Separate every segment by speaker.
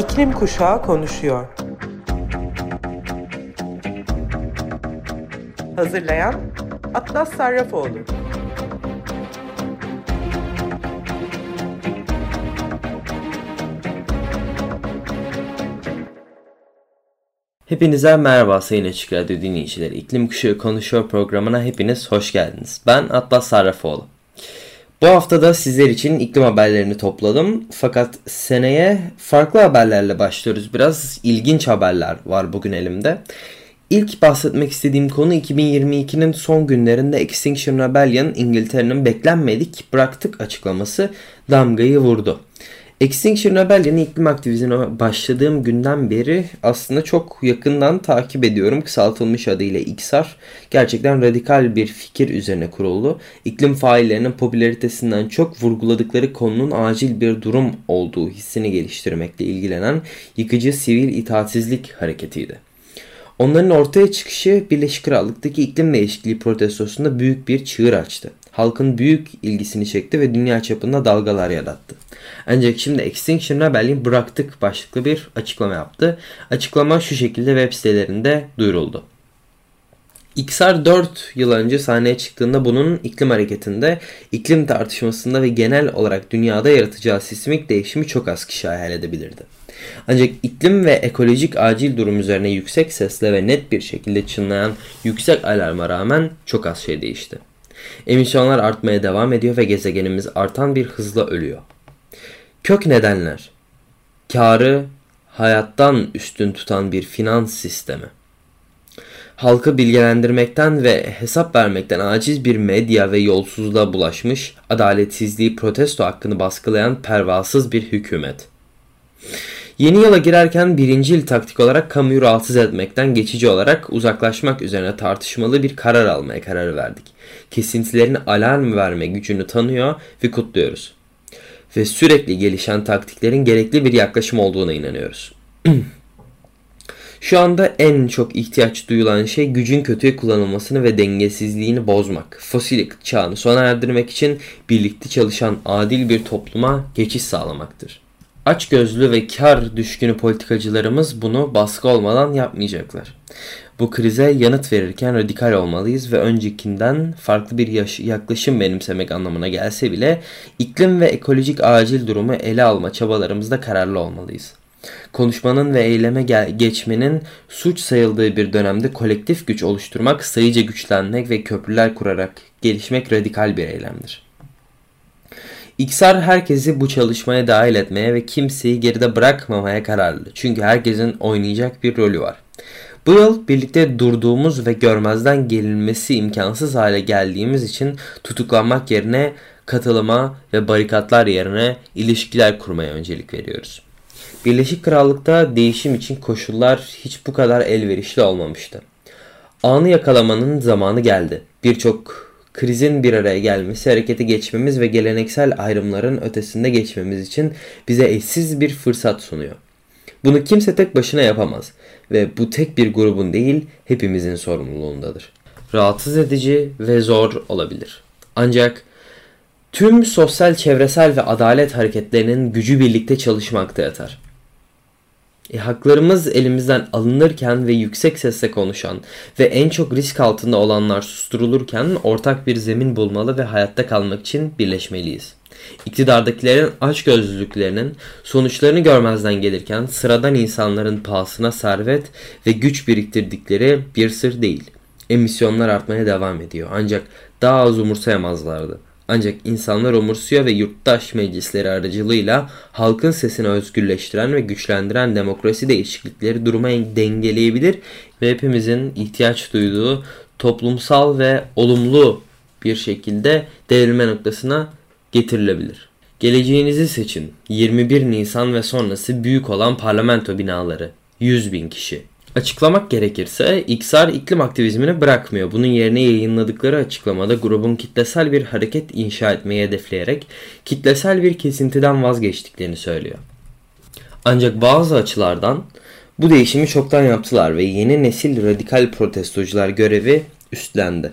Speaker 1: İklim Kuşağı konuşuyor. Hazırlayan Atlas Sarrafoğlu.
Speaker 2: Hepinize merhaba Sayın Açık Radyo dinleyicileri. İklim Kuşağı Konuşuyor programına hepiniz hoş geldiniz. Ben Atlas Sarrafoğlu. Bu hafta da sizler için iklim haberlerini topladım. Fakat seneye farklı haberlerle başlıyoruz. Biraz ilginç haberler var bugün elimde. İlk bahsetmek istediğim konu 2022'nin son günlerinde Extinction Rebellion İngiltere'nin beklenmedik bıraktık açıklaması damgayı vurdu. Extinction Rebellion'ın iklim aktivizmine başladığım günden beri aslında çok yakından takip ediyorum. Kısaltılmış adıyla XR. Gerçekten radikal bir fikir üzerine kuruldu. İklim faillerinin popülaritesinden çok vurguladıkları konunun acil bir durum olduğu hissini geliştirmekle ilgilenen yıkıcı sivil itaatsizlik hareketiydi. Onların ortaya çıkışı Birleşik Krallık'taki iklim değişikliği protestosunda büyük bir çığır açtı. Halkın büyük ilgisini çekti ve dünya çapında dalgalar yarattı. Ancak şimdi Extinction Rebellion bıraktık başlıklı bir açıklama yaptı. Açıklama şu şekilde web sitelerinde duyuruldu. XR 4 yıl önce sahneye çıktığında bunun iklim hareketinde, iklim tartışmasında ve genel olarak dünyada yaratacağı sismik değişimi çok az kişi hayal edebilirdi. Ancak iklim ve ekolojik acil durum üzerine yüksek sesle ve net bir şekilde çınlayan yüksek alarma rağmen çok az şey değişti. Emisyonlar artmaya devam ediyor ve gezegenimiz artan bir hızla ölüyor. Kök nedenler. Karı hayattan üstün tutan bir finans sistemi. Halkı bilgilendirmekten ve hesap vermekten aciz bir medya ve yolsuzluğa bulaşmış, adaletsizliği protesto hakkını baskılayan pervasız bir hükümet. Yeni yıla girerken birincil taktik olarak kamuyu rahatsız etmekten geçici olarak uzaklaşmak üzerine tartışmalı bir karar almaya karar verdik. Kesintilerin alarm verme gücünü tanıyor ve kutluyoruz ve sürekli gelişen taktiklerin gerekli bir yaklaşım olduğuna inanıyoruz. Şu anda en çok ihtiyaç duyulan şey gücün kötüye kullanılmasını ve dengesizliğini bozmak. Fosil çağını sona erdirmek için birlikte çalışan adil bir topluma geçiş sağlamaktır. Açgözlü ve kar düşkünü politikacılarımız bunu baskı olmadan yapmayacaklar. Bu krize yanıt verirken radikal olmalıyız ve öncekinden farklı bir yaklaşım benimsemek anlamına gelse bile iklim ve ekolojik acil durumu ele alma çabalarımızda kararlı olmalıyız. Konuşmanın ve eyleme geçmenin suç sayıldığı bir dönemde kolektif güç oluşturmak, sayıca güçlenmek ve köprüler kurarak gelişmek radikal bir eylemdir. İksar herkesi bu çalışmaya dahil etmeye ve kimseyi geride bırakmamaya kararlı. Çünkü herkesin oynayacak bir rolü var. Bu yıl birlikte durduğumuz ve görmezden gelinmesi imkansız hale geldiğimiz için tutuklanmak yerine katılıma ve barikatlar yerine ilişkiler kurmaya öncelik veriyoruz. Birleşik Krallık'ta değişim için koşullar hiç bu kadar elverişli olmamıştı. Anı yakalamanın zamanı geldi. Birçok krizin bir araya gelmesi, harekete geçmemiz ve geleneksel ayrımların ötesinde geçmemiz için bize eşsiz bir fırsat sunuyor. Bunu kimse tek başına yapamaz ve bu tek bir grubun değil hepimizin sorumluluğundadır. Rahatsız edici ve zor olabilir. Ancak tüm sosyal, çevresel ve adalet hareketlerinin gücü birlikte çalışmakta yatar. E, haklarımız elimizden alınırken ve yüksek sesle konuşan ve en çok risk altında olanlar susturulurken ortak bir zemin bulmalı ve hayatta kalmak için birleşmeliyiz. İktidardakilerin açgözlülüklerinin sonuçlarını görmezden gelirken sıradan insanların pahasına servet ve güç biriktirdikleri bir sır değil. Emisyonlar artmaya devam ediyor ancak daha az umursayamazlardı. Ancak insanlar umursuyor ve yurttaş meclisleri aracılığıyla halkın sesini özgürleştiren ve güçlendiren demokrasi değişiklikleri duruma dengeleyebilir ve hepimizin ihtiyaç duyduğu toplumsal ve olumlu bir şekilde devrilme noktasına getirilebilir. Geleceğinizi seçin. 21 Nisan ve sonrası büyük olan parlamento binaları. 100 bin kişi. Açıklamak gerekirse XR iklim aktivizmini bırakmıyor. Bunun yerine yayınladıkları açıklamada grubun kitlesel bir hareket inşa etmeyi hedefleyerek kitlesel bir kesintiden vazgeçtiklerini söylüyor. Ancak bazı açılardan bu değişimi çoktan yaptılar ve yeni nesil radikal protestocular görevi üstlendi.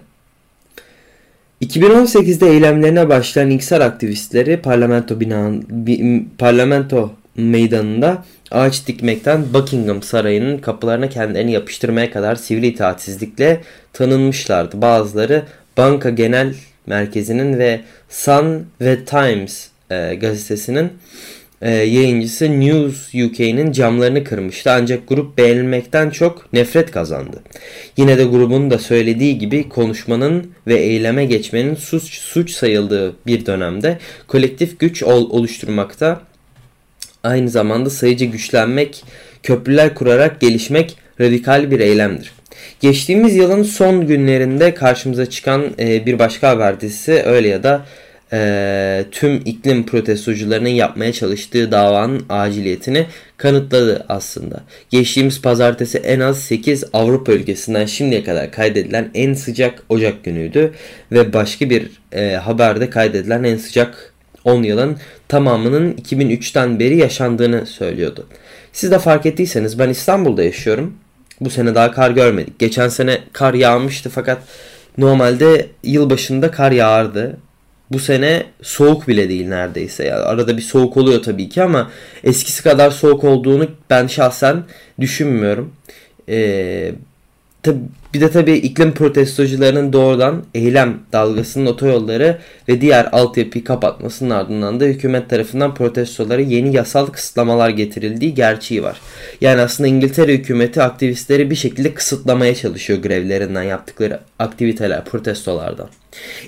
Speaker 2: 2018'de eylemlerine başlayan İksar aktivistleri parlamento binan, bi, parlamento meydanında ağaç dikmekten Buckingham Sarayı'nın kapılarına kendilerini yapıştırmaya kadar sivil itaatsizlikle tanınmışlardı. Bazıları banka genel merkezinin ve Sun ve Times e, gazetesinin e, yayıncısı News UK'nin camlarını kırmıştı ancak grup beğenilmekten çok nefret kazandı. Yine de grubun da söylediği gibi konuşmanın ve eyleme geçmenin suç, suç sayıldığı bir dönemde kolektif güç ol, oluşturmakta aynı zamanda sayıcı güçlenmek, köprüler kurarak gelişmek radikal bir eylemdir. Geçtiğimiz yılın son günlerinde karşımıza çıkan e, bir başka haber dizisi öyle ya da e, tüm iklim protestocularının yapmaya çalıştığı davanın aciliyetini kanıtladı aslında. Geçtiğimiz pazartesi en az 8 Avrupa ülkesinden şimdiye kadar kaydedilen en sıcak Ocak günüydü ve başka bir e, haberde kaydedilen en sıcak 10 yılın tamamının 2003'ten beri yaşandığını söylüyordu. Siz de fark ettiyseniz ben İstanbul'da yaşıyorum. Bu sene daha kar görmedik. Geçen sene kar yağmıştı fakat normalde yılbaşında kar yağardı. Bu sene soğuk bile değil neredeyse. Yani arada bir soğuk oluyor tabii ki ama eskisi kadar soğuk olduğunu ben şahsen düşünmüyorum. Ee, tabi, bir de tabii iklim protestocularının doğrudan eylem dalgasının otoyolları ve diğer altyapıyı kapatmasının ardından da hükümet tarafından protestolara yeni yasal kısıtlamalar getirildiği gerçeği var. Yani aslında İngiltere hükümeti aktivistleri bir şekilde kısıtlamaya çalışıyor grevlerinden yaptıkları aktiviteler, protestolardan.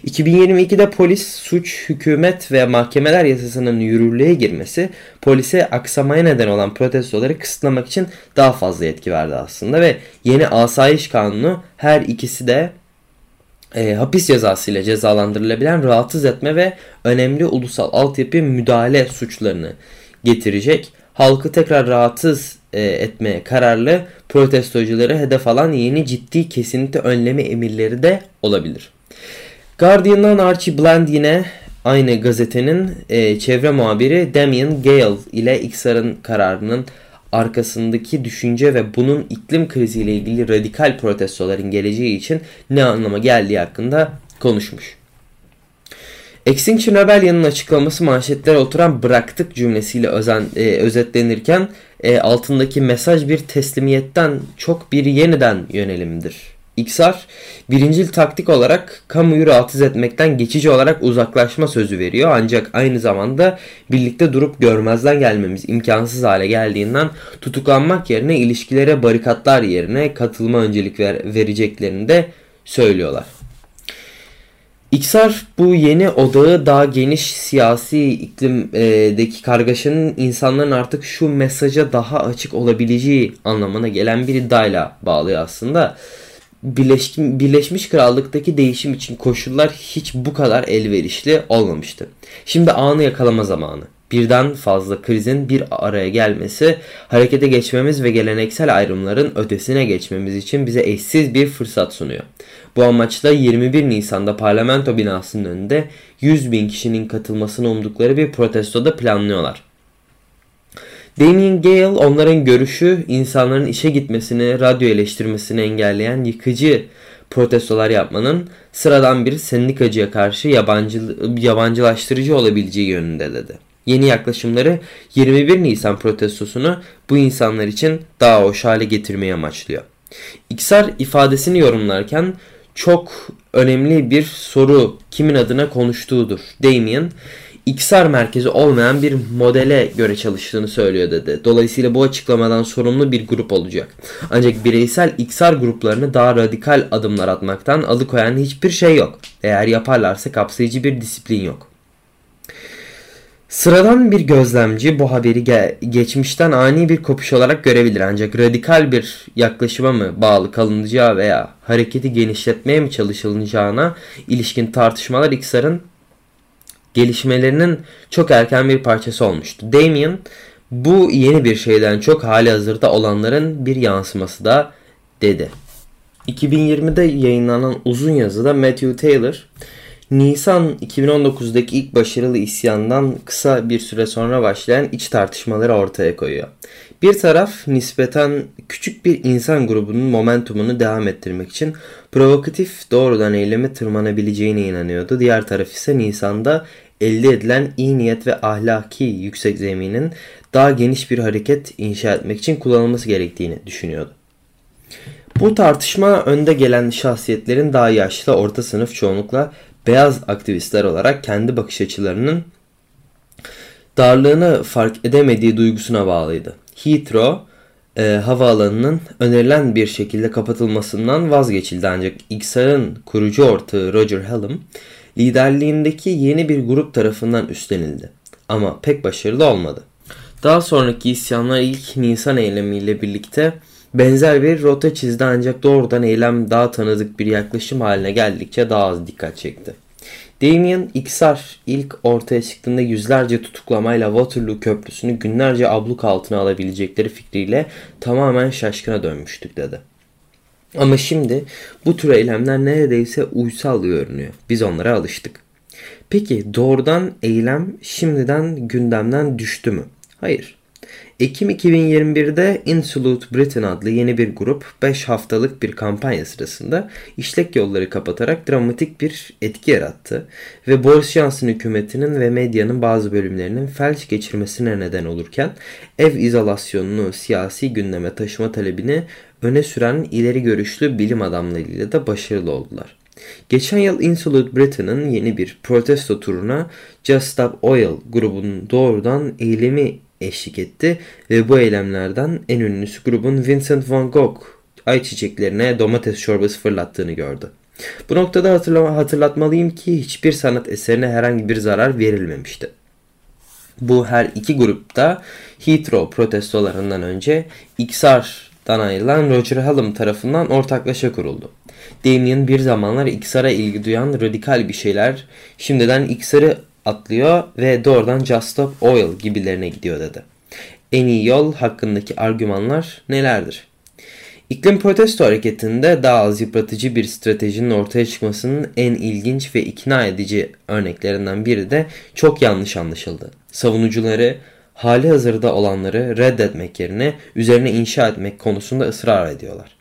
Speaker 2: 2022'de polis, suç, hükümet ve mahkemeler yasasının yürürlüğe girmesi polise aksamaya neden olan protestoları kısıtlamak için daha fazla yetki verdi aslında ve yeni asayiş kanunu her ikisi de e, hapis cezası ile cezalandırılabilen rahatsız etme ve önemli ulusal altyapı müdahale suçlarını getirecek. Halkı tekrar rahatsız e, etmeye kararlı protestocuları hedef alan yeni ciddi kesinti önleme emirleri de olabilir. Guardian'dan Archie Bland yine aynı gazetenin e, çevre muhabiri Damien Gale ile XR'ın kararının arkasındaki düşünce ve bunun iklim kriziyle ilgili radikal protestoların geleceği için ne anlama geldiği hakkında konuşmuş. Extinction Rebellion'ın açıklaması manşetlere oturan bıraktık cümlesiyle özen, e, özetlenirken e, altındaki mesaj bir teslimiyetten çok bir yeniden yönelimdir XR birincil taktik olarak kamuyu rahatsız etmekten geçici olarak uzaklaşma sözü veriyor. Ancak aynı zamanda birlikte durup görmezden gelmemiz imkansız hale geldiğinden tutuklanmak yerine ilişkilere barikatlar yerine katılma öncelik ver vereceklerini de söylüyorlar. İksar bu yeni odağı daha geniş siyasi iklimdeki kargaşanın insanların artık şu mesaja daha açık olabileceği anlamına gelen bir iddiayla bağlıyor aslında. Birleş, Birleşmiş Krallık'taki değişim için koşullar hiç bu kadar elverişli olmamıştı. Şimdi anı yakalama zamanı. Birden fazla krizin bir araya gelmesi, harekete geçmemiz ve geleneksel ayrımların ötesine geçmemiz için bize eşsiz bir fırsat sunuyor. Bu amaçla 21 Nisan'da parlamento binasının önünde 100 bin kişinin katılmasını umdukları bir protestoda planlıyorlar. Damien Gale onların görüşü insanların işe gitmesini, radyo eleştirmesini engelleyen yıkıcı protestolar yapmanın sıradan bir sendikacıya karşı yabancı, yabancılaştırıcı olabileceği yönünde dedi. Yeni yaklaşımları 21 Nisan protestosunu bu insanlar için daha hoş hale getirmeye amaçlıyor. İksar ifadesini yorumlarken çok önemli bir soru kimin adına konuştuğudur. Damien XR merkezi olmayan bir modele göre çalıştığını söylüyor dedi. Dolayısıyla bu açıklamadan sorumlu bir grup olacak. Ancak bireysel XR gruplarını daha radikal adımlar atmaktan alıkoyan hiçbir şey yok. Eğer yaparlarsa kapsayıcı bir disiplin yok. Sıradan bir gözlemci bu haberi ge- geçmişten ani bir kopuş olarak görebilir ancak radikal bir yaklaşıma mı bağlı kalınacağı veya hareketi genişletmeye mi çalışılacağına ilişkin tartışmalar XR'ın gelişmelerinin çok erken bir parçası olmuştu. Damien bu yeni bir şeyden çok hali hazırda olanların bir yansıması da dedi. 2020'de yayınlanan uzun yazıda Matthew Taylor Nisan 2019'daki ilk başarılı isyandan kısa bir süre sonra başlayan iç tartışmaları ortaya koyuyor. Bir taraf nispeten küçük bir insan grubunun momentumunu devam ettirmek için provokatif doğrudan eyleme tırmanabileceğine inanıyordu. Diğer taraf ise Nisan'da elde edilen iyi niyet ve ahlaki yüksek zeminin daha geniş bir hareket inşa etmek için kullanılması gerektiğini düşünüyordu. Bu tartışma önde gelen şahsiyetlerin daha yaşlı orta sınıf çoğunlukla beyaz aktivistler olarak kendi bakış açılarının darlığını fark edemediği duygusuna bağlıydı. Heathrow e, havaalanının önerilen bir şekilde kapatılmasından vazgeçildi ancak XR'ın kurucu ortağı Roger Hallam liderliğindeki yeni bir grup tarafından üstlenildi. Ama pek başarılı olmadı. Daha sonraki isyanlar ilk Nisan eylemiyle birlikte benzer bir rota çizdi ancak doğrudan eylem daha tanıdık bir yaklaşım haline geldikçe daha az dikkat çekti. Damien Iksar ilk ortaya çıktığında yüzlerce tutuklamayla Waterloo Köprüsü'nü günlerce abluk altına alabilecekleri fikriyle tamamen şaşkına dönmüştük dedi. Ama şimdi bu tür eylemler neredeyse uysal görünüyor. Biz onlara alıştık. Peki doğrudan eylem şimdiden gündemden düştü mü? Hayır. Ekim 2021'de Insolute Britain adlı yeni bir grup 5 haftalık bir kampanya sırasında işlek yolları kapatarak dramatik bir etki yarattı ve Boris Johnson hükümetinin ve medyanın bazı bölümlerinin felç geçirmesine neden olurken ev izolasyonunu siyasi gündeme taşıma talebini öne süren ileri görüşlü bilim adamlarıyla da başarılı oldular. Geçen yıl Insolute Britain'ın yeni bir protesto turuna Just Stop Oil grubunun doğrudan eylemi eşlik etti ve bu eylemlerden en ünlüsü grubun Vincent van Gogh ayçiçeklerine domates çorbası fırlattığını gördü. Bu noktada hatırlama, hatırlatmalıyım ki hiçbir sanat eserine herhangi bir zarar verilmemişti. Bu her iki grupta Heathrow protestolarından önce XR'dan ayrılan Roger Hallam tarafından ortaklaşa kuruldu. Damien bir zamanlar XR'a ilgi duyan radikal bir şeyler şimdiden XR'ı atlıyor ve doğrudan Just Stop Oil gibilerine gidiyor dedi. En iyi yol hakkındaki argümanlar nelerdir? İklim protesto hareketinde daha az yıpratıcı bir stratejinin ortaya çıkmasının en ilginç ve ikna edici örneklerinden biri de çok yanlış anlaşıldı. Savunucuları hali hazırda olanları reddetmek yerine üzerine inşa etmek konusunda ısrar ediyorlar.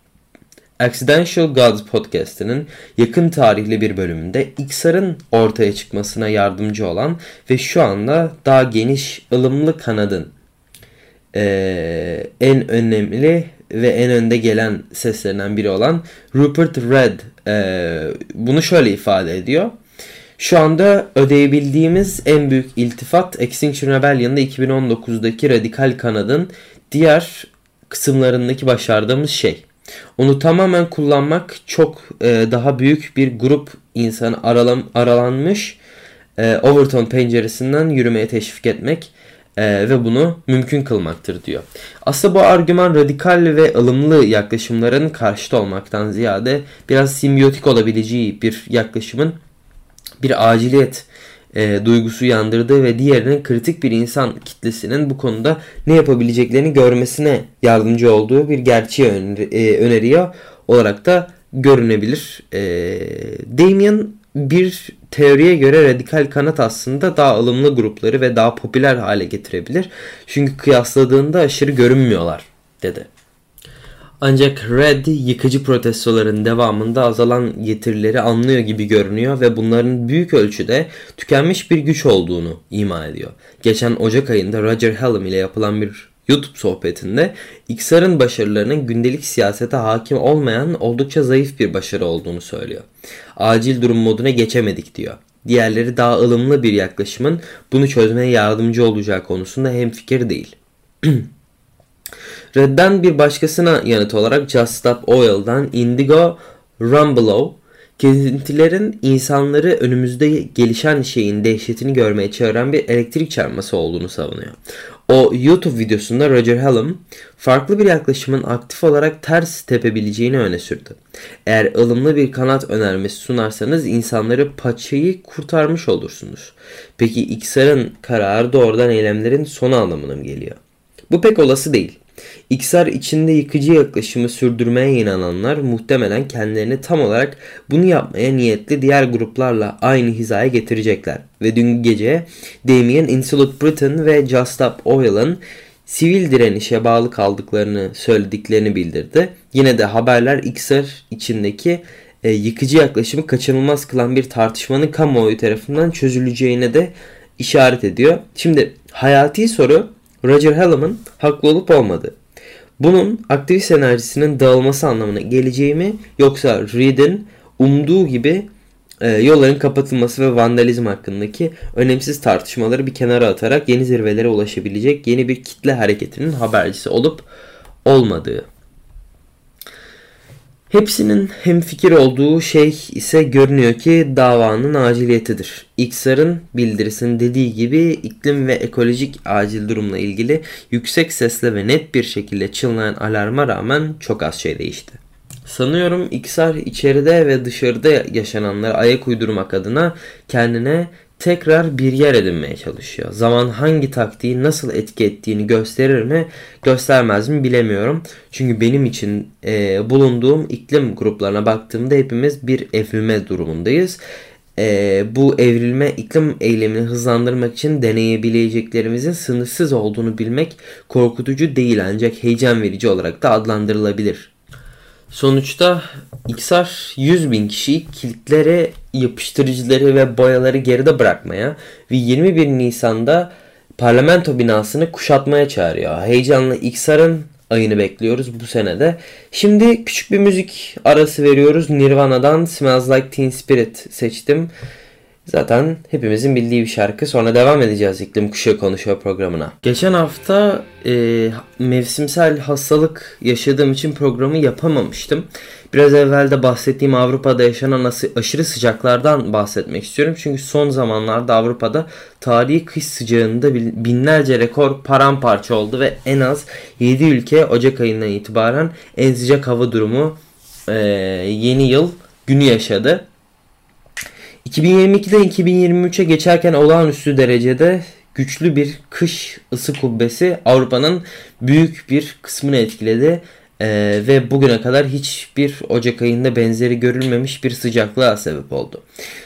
Speaker 2: Accidental Gods podcast'inin yakın tarihli bir bölümünde XR'ın ortaya çıkmasına yardımcı olan ve şu anda daha geniş ılımlı kanadın e, en önemli ve en önde gelen seslerinden biri olan Rupert Red e, bunu şöyle ifade ediyor. Şu anda ödeyebildiğimiz en büyük iltifat Extinction Rebellion'da 2019'daki radikal kanadın diğer kısımlarındaki başardığımız şey. Onu tamamen kullanmak çok e, daha büyük bir grup insan aralam, aralanmış e, Overton penceresinden yürümeye teşvik etmek e, ve bunu mümkün kılmaktır diyor. Aslında bu argüman radikal ve ılımlı yaklaşımların karşıtı olmaktan ziyade biraz simbiyotik olabileceği bir yaklaşımın bir aciliyet e, duygusu yandırdığı ve diğerinin kritik bir insan kitlesinin bu konuda ne yapabileceklerini görmesine yardımcı olduğu bir gerçeği öner- e, öneriyor olarak da görünebilir. E, Damien bir teoriye göre radikal kanat aslında daha ılımlı grupları ve daha popüler hale getirebilir. Çünkü kıyasladığında aşırı görünmüyorlar dedi. Ancak Red yıkıcı protestoların devamında azalan getirileri anlıyor gibi görünüyor ve bunların büyük ölçüde tükenmiş bir güç olduğunu ima ediyor. Geçen Ocak ayında Roger Hallam ile yapılan bir YouTube sohbetinde XR'ın başarılarının gündelik siyasete hakim olmayan oldukça zayıf bir başarı olduğunu söylüyor. Acil durum moduna geçemedik diyor. Diğerleri daha ılımlı bir yaklaşımın bunu çözmeye yardımcı olacağı konusunda hemfikir değil. Red'den bir başkasına yanıt olarak Just Stop Oil'dan Indigo Rumbelow kesintilerin insanları önümüzde gelişen şeyin dehşetini görmeye çağıran bir elektrik çarpması olduğunu savunuyor. O YouTube videosunda Roger Hallam farklı bir yaklaşımın aktif olarak ters tepebileceğini öne sürdü. Eğer ılımlı bir kanat önermesi sunarsanız insanları paçayı kurtarmış olursunuz. Peki XR'ın kararı doğrudan eylemlerin sonu anlamına mı geliyor? Bu pek olası değil. XR içinde yıkıcı yaklaşımı sürdürmeye inananlar muhtemelen kendilerini tam olarak bunu yapmaya niyetli diğer gruplarla aynı hizaya getirecekler. Ve dün gece Damien Insolite Britain ve Just Stop Oil'ın sivil direnişe bağlı kaldıklarını söylediklerini bildirdi. Yine de haberler XR içindeki e, yıkıcı yaklaşımı kaçınılmaz kılan bir tartışmanın kamuoyu tarafından çözüleceğine de işaret ediyor. Şimdi hayati soru Roger Hallam'ın haklı olup olmadığı. Bunun aktivist enerjisinin dağılması anlamına geleceği mi yoksa Reed'in umduğu gibi e, yolların kapatılması ve vandalizm hakkındaki önemsiz tartışmaları bir kenara atarak yeni zirvelere ulaşabilecek yeni bir kitle hareketinin habercisi olup olmadığı. Hepsinin hemfikir olduğu şey ise görünüyor ki davanın aciliyetidir. İksar'ın bildirisinin dediği gibi iklim ve ekolojik acil durumla ilgili yüksek sesle ve net bir şekilde çınlayan alarma rağmen çok az şey değişti. Sanıyorum İksar içeride ve dışarıda yaşananlara ayak uydurmak adına kendine tekrar bir yer edinmeye çalışıyor. Zaman hangi taktiği nasıl etki ettiğini gösterir mi göstermez mi bilemiyorum. Çünkü benim için e, bulunduğum iklim gruplarına baktığımda hepimiz bir evrilme durumundayız. E, bu evrilme iklim eylemini hızlandırmak için deneyebileceklerimizin sınırsız olduğunu bilmek korkutucu değil ancak heyecan verici olarak da adlandırılabilir. Sonuçta XR 100 bin kişiyi kilitlere yapıştırıcıları ve boyaları geride bırakmaya ve 21 Nisan'da parlamento binasını kuşatmaya çağırıyor. Heyecanla XR'ın ayını bekliyoruz bu senede. Şimdi küçük bir müzik arası veriyoruz. Nirvana'dan Smells Like Teen Spirit seçtim. Zaten hepimizin bildiği bir şarkı. Sonra devam edeceğiz iklim kuşağı konuşuyor programına. Geçen hafta e, mevsimsel hastalık yaşadığım için programı yapamamıştım. Biraz evvel de bahsettiğim Avrupa'da yaşanan aşırı sıcaklardan bahsetmek istiyorum. Çünkü son zamanlarda Avrupa'da tarihi kış sıcağında binlerce rekor paramparça oldu ve en az 7 ülke Ocak ayından itibaren en sıcak hava durumu e, yeni yıl günü yaşadı. 2022'den 2023'e geçerken olağanüstü derecede güçlü bir kış ısı kubbesi Avrupa'nın büyük bir kısmını etkiledi. Ee, ve bugüne kadar hiçbir Ocak ayında benzeri görülmemiş bir sıcaklığa sebep oldu.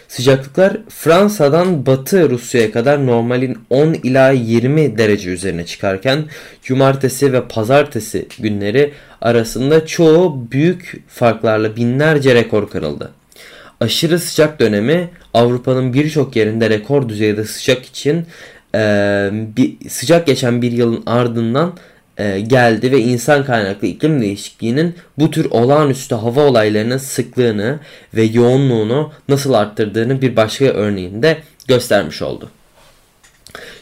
Speaker 2: Sıcaklıklar Fransa'dan Batı Rusya'ya kadar normalin 10 ila 20 derece üzerine çıkarken cumartesi ve pazartesi günleri arasında çoğu büyük farklarla binlerce rekor kırıldı. Aşırı sıcak dönemi Avrupa'nın birçok yerinde rekor düzeyde sıcak için e, bir, sıcak geçen bir yılın ardından e, geldi ve insan kaynaklı iklim değişikliğinin bu tür olağanüstü hava olaylarının sıklığını ve yoğunluğunu nasıl arttırdığını bir başka örneğinde göstermiş oldu.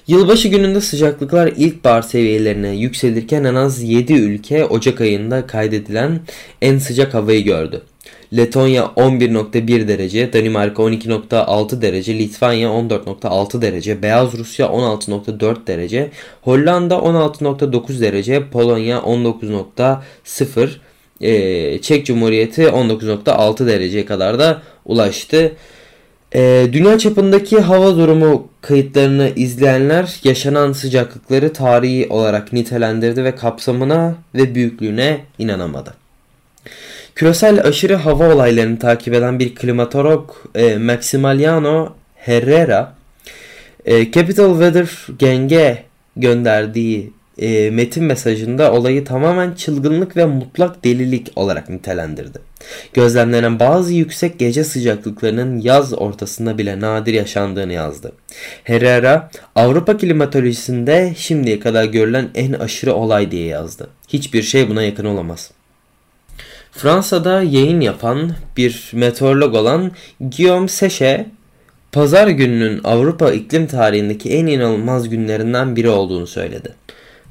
Speaker 2: Yılbaşı gününde sıcaklıklar ilkbahar seviyelerine yükselirken en az 7 ülke Ocak ayında kaydedilen en sıcak havayı gördü. Letonya 11.1 derece, Danimarka 12.6 derece, Litvanya 14.6 derece, Beyaz Rusya 16.4 derece, Hollanda 16.9 derece, Polonya 19.0, e, Çek Cumhuriyeti 19.6 dereceye kadar da ulaştı. E, dünya çapındaki hava durumu kayıtlarını izleyenler yaşanan sıcaklıkları tarihi olarak nitelendirdi ve kapsamına ve büyüklüğüne inanamadı. Küresel aşırı hava olaylarını takip eden bir klimatolog e, Maximiliano Herrera e, Capital Weather Gang'e gönderdiği e, metin mesajında olayı tamamen çılgınlık ve mutlak delilik olarak nitelendirdi. Gözlemlenen bazı yüksek gece sıcaklıklarının yaz ortasında bile nadir yaşandığını yazdı. Herrera, Avrupa klimatolojisinde şimdiye kadar görülen en aşırı olay diye yazdı. Hiçbir şey buna yakın olamaz. Fransa'da yayın yapan bir meteorolog olan Guillaume Seche, pazar gününün Avrupa iklim tarihindeki en inanılmaz günlerinden biri olduğunu söyledi.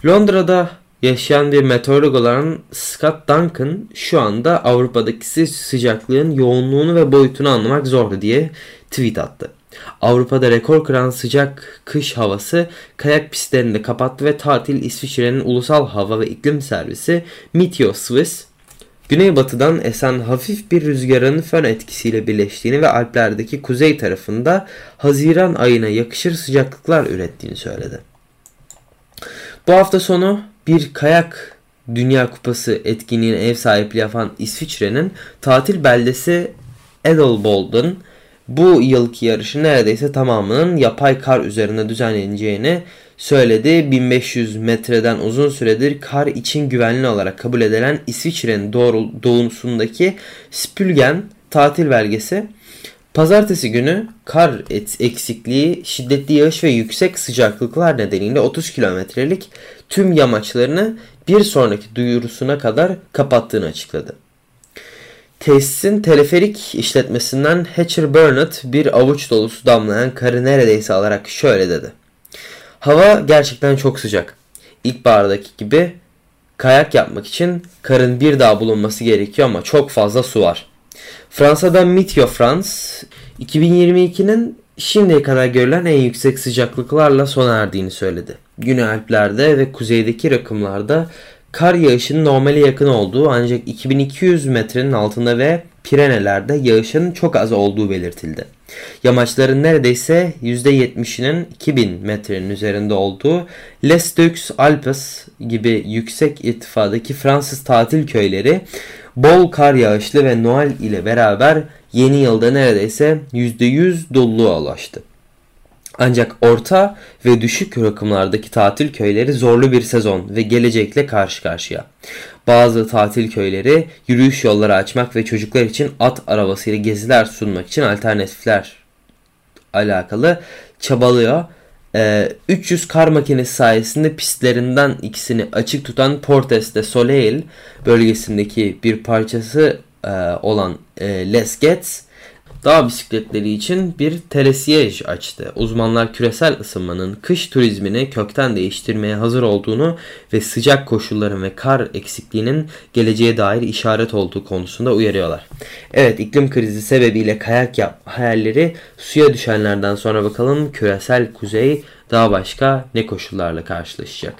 Speaker 2: Londra'da yaşayan bir meteorolog olan Scott Duncan şu anda Avrupa'daki sıcaklığın yoğunluğunu ve boyutunu anlamak zor diye tweet attı. Avrupa'da rekor kıran sıcak kış havası kayak pistlerini de kapattı ve tatil İsviçre'nin ulusal hava ve iklim servisi Meteo Swiss Güneybatıdan esen hafif bir rüzgarın fön etkisiyle birleştiğini ve Alplerdeki kuzey tarafında Haziran ayına yakışır sıcaklıklar ürettiğini söyledi. Bu hafta sonu bir kayak Dünya Kupası etkinliğine ev sahipliği yapan İsviçre'nin tatil beldesi Edelbolden bu yılki yarışı neredeyse tamamının yapay kar üzerinde düzenleneceğini söyledi. 1500 metreden uzun süredir kar için güvenli olarak kabul edilen İsviçre'nin doğusundaki Spülgen tatil belgesi Pazartesi günü kar eksikliği, şiddetli yağış ve yüksek sıcaklıklar nedeniyle 30 kilometrelik tüm yamaçlarını bir sonraki duyurusuna kadar kapattığını açıkladı. Tesisin teleferik işletmesinden Hatcher Burnett bir avuç dolusu damlayan karı neredeyse alarak şöyle dedi. Hava gerçekten çok sıcak. İlkbahardaki gibi kayak yapmak için karın bir daha bulunması gerekiyor ama çok fazla su var. Fransa'da Meteo France 2022'nin şimdiye kadar görülen en yüksek sıcaklıklarla sona erdiğini söyledi. Güney Alplerde ve kuzeydeki rakımlarda kar yağışının normale yakın olduğu ancak 2200 metrenin altında ve Pirenelerde yağışın çok az olduğu belirtildi. Yamaçların neredeyse %70'inin 2000 metrenin üzerinde olduğu Les Deux Alpes gibi yüksek irtifadaki Fransız tatil köyleri bol kar yağışlı ve Noel ile beraber yeni yılda neredeyse %100 doluluğa ulaştı. Ancak orta ve düşük rakımlardaki tatil köyleri zorlu bir sezon ve gelecekle karşı karşıya. Bazı tatil köyleri yürüyüş yolları açmak ve çocuklar için at arabasıyla geziler sunmak için alternatifler alakalı çabalıyor. Ee, 300 kar makinesi sayesinde pistlerinden ikisini açık tutan Portes de Soleil bölgesindeki bir parçası e, olan e, Les Gets dağ bisikletleri için bir telesiyej açtı. Uzmanlar küresel ısınmanın kış turizmini kökten değiştirmeye hazır olduğunu ve sıcak koşulların ve kar eksikliğinin geleceğe dair işaret olduğu konusunda uyarıyorlar. Evet iklim krizi sebebiyle kayak yap hayalleri suya düşenlerden sonra bakalım küresel kuzey daha başka ne koşullarla karşılaşacak.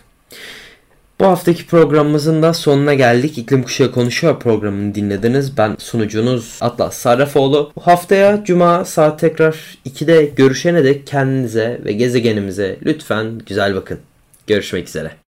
Speaker 2: Bu haftaki programımızın da sonuna geldik. İklim Kuşağı Konuşuyor programını dinlediniz. Ben sunucunuz Atlas Sarrafoğlu. Bu haftaya Cuma saat tekrar 2'de görüşene dek kendinize ve gezegenimize lütfen güzel bakın. Görüşmek üzere.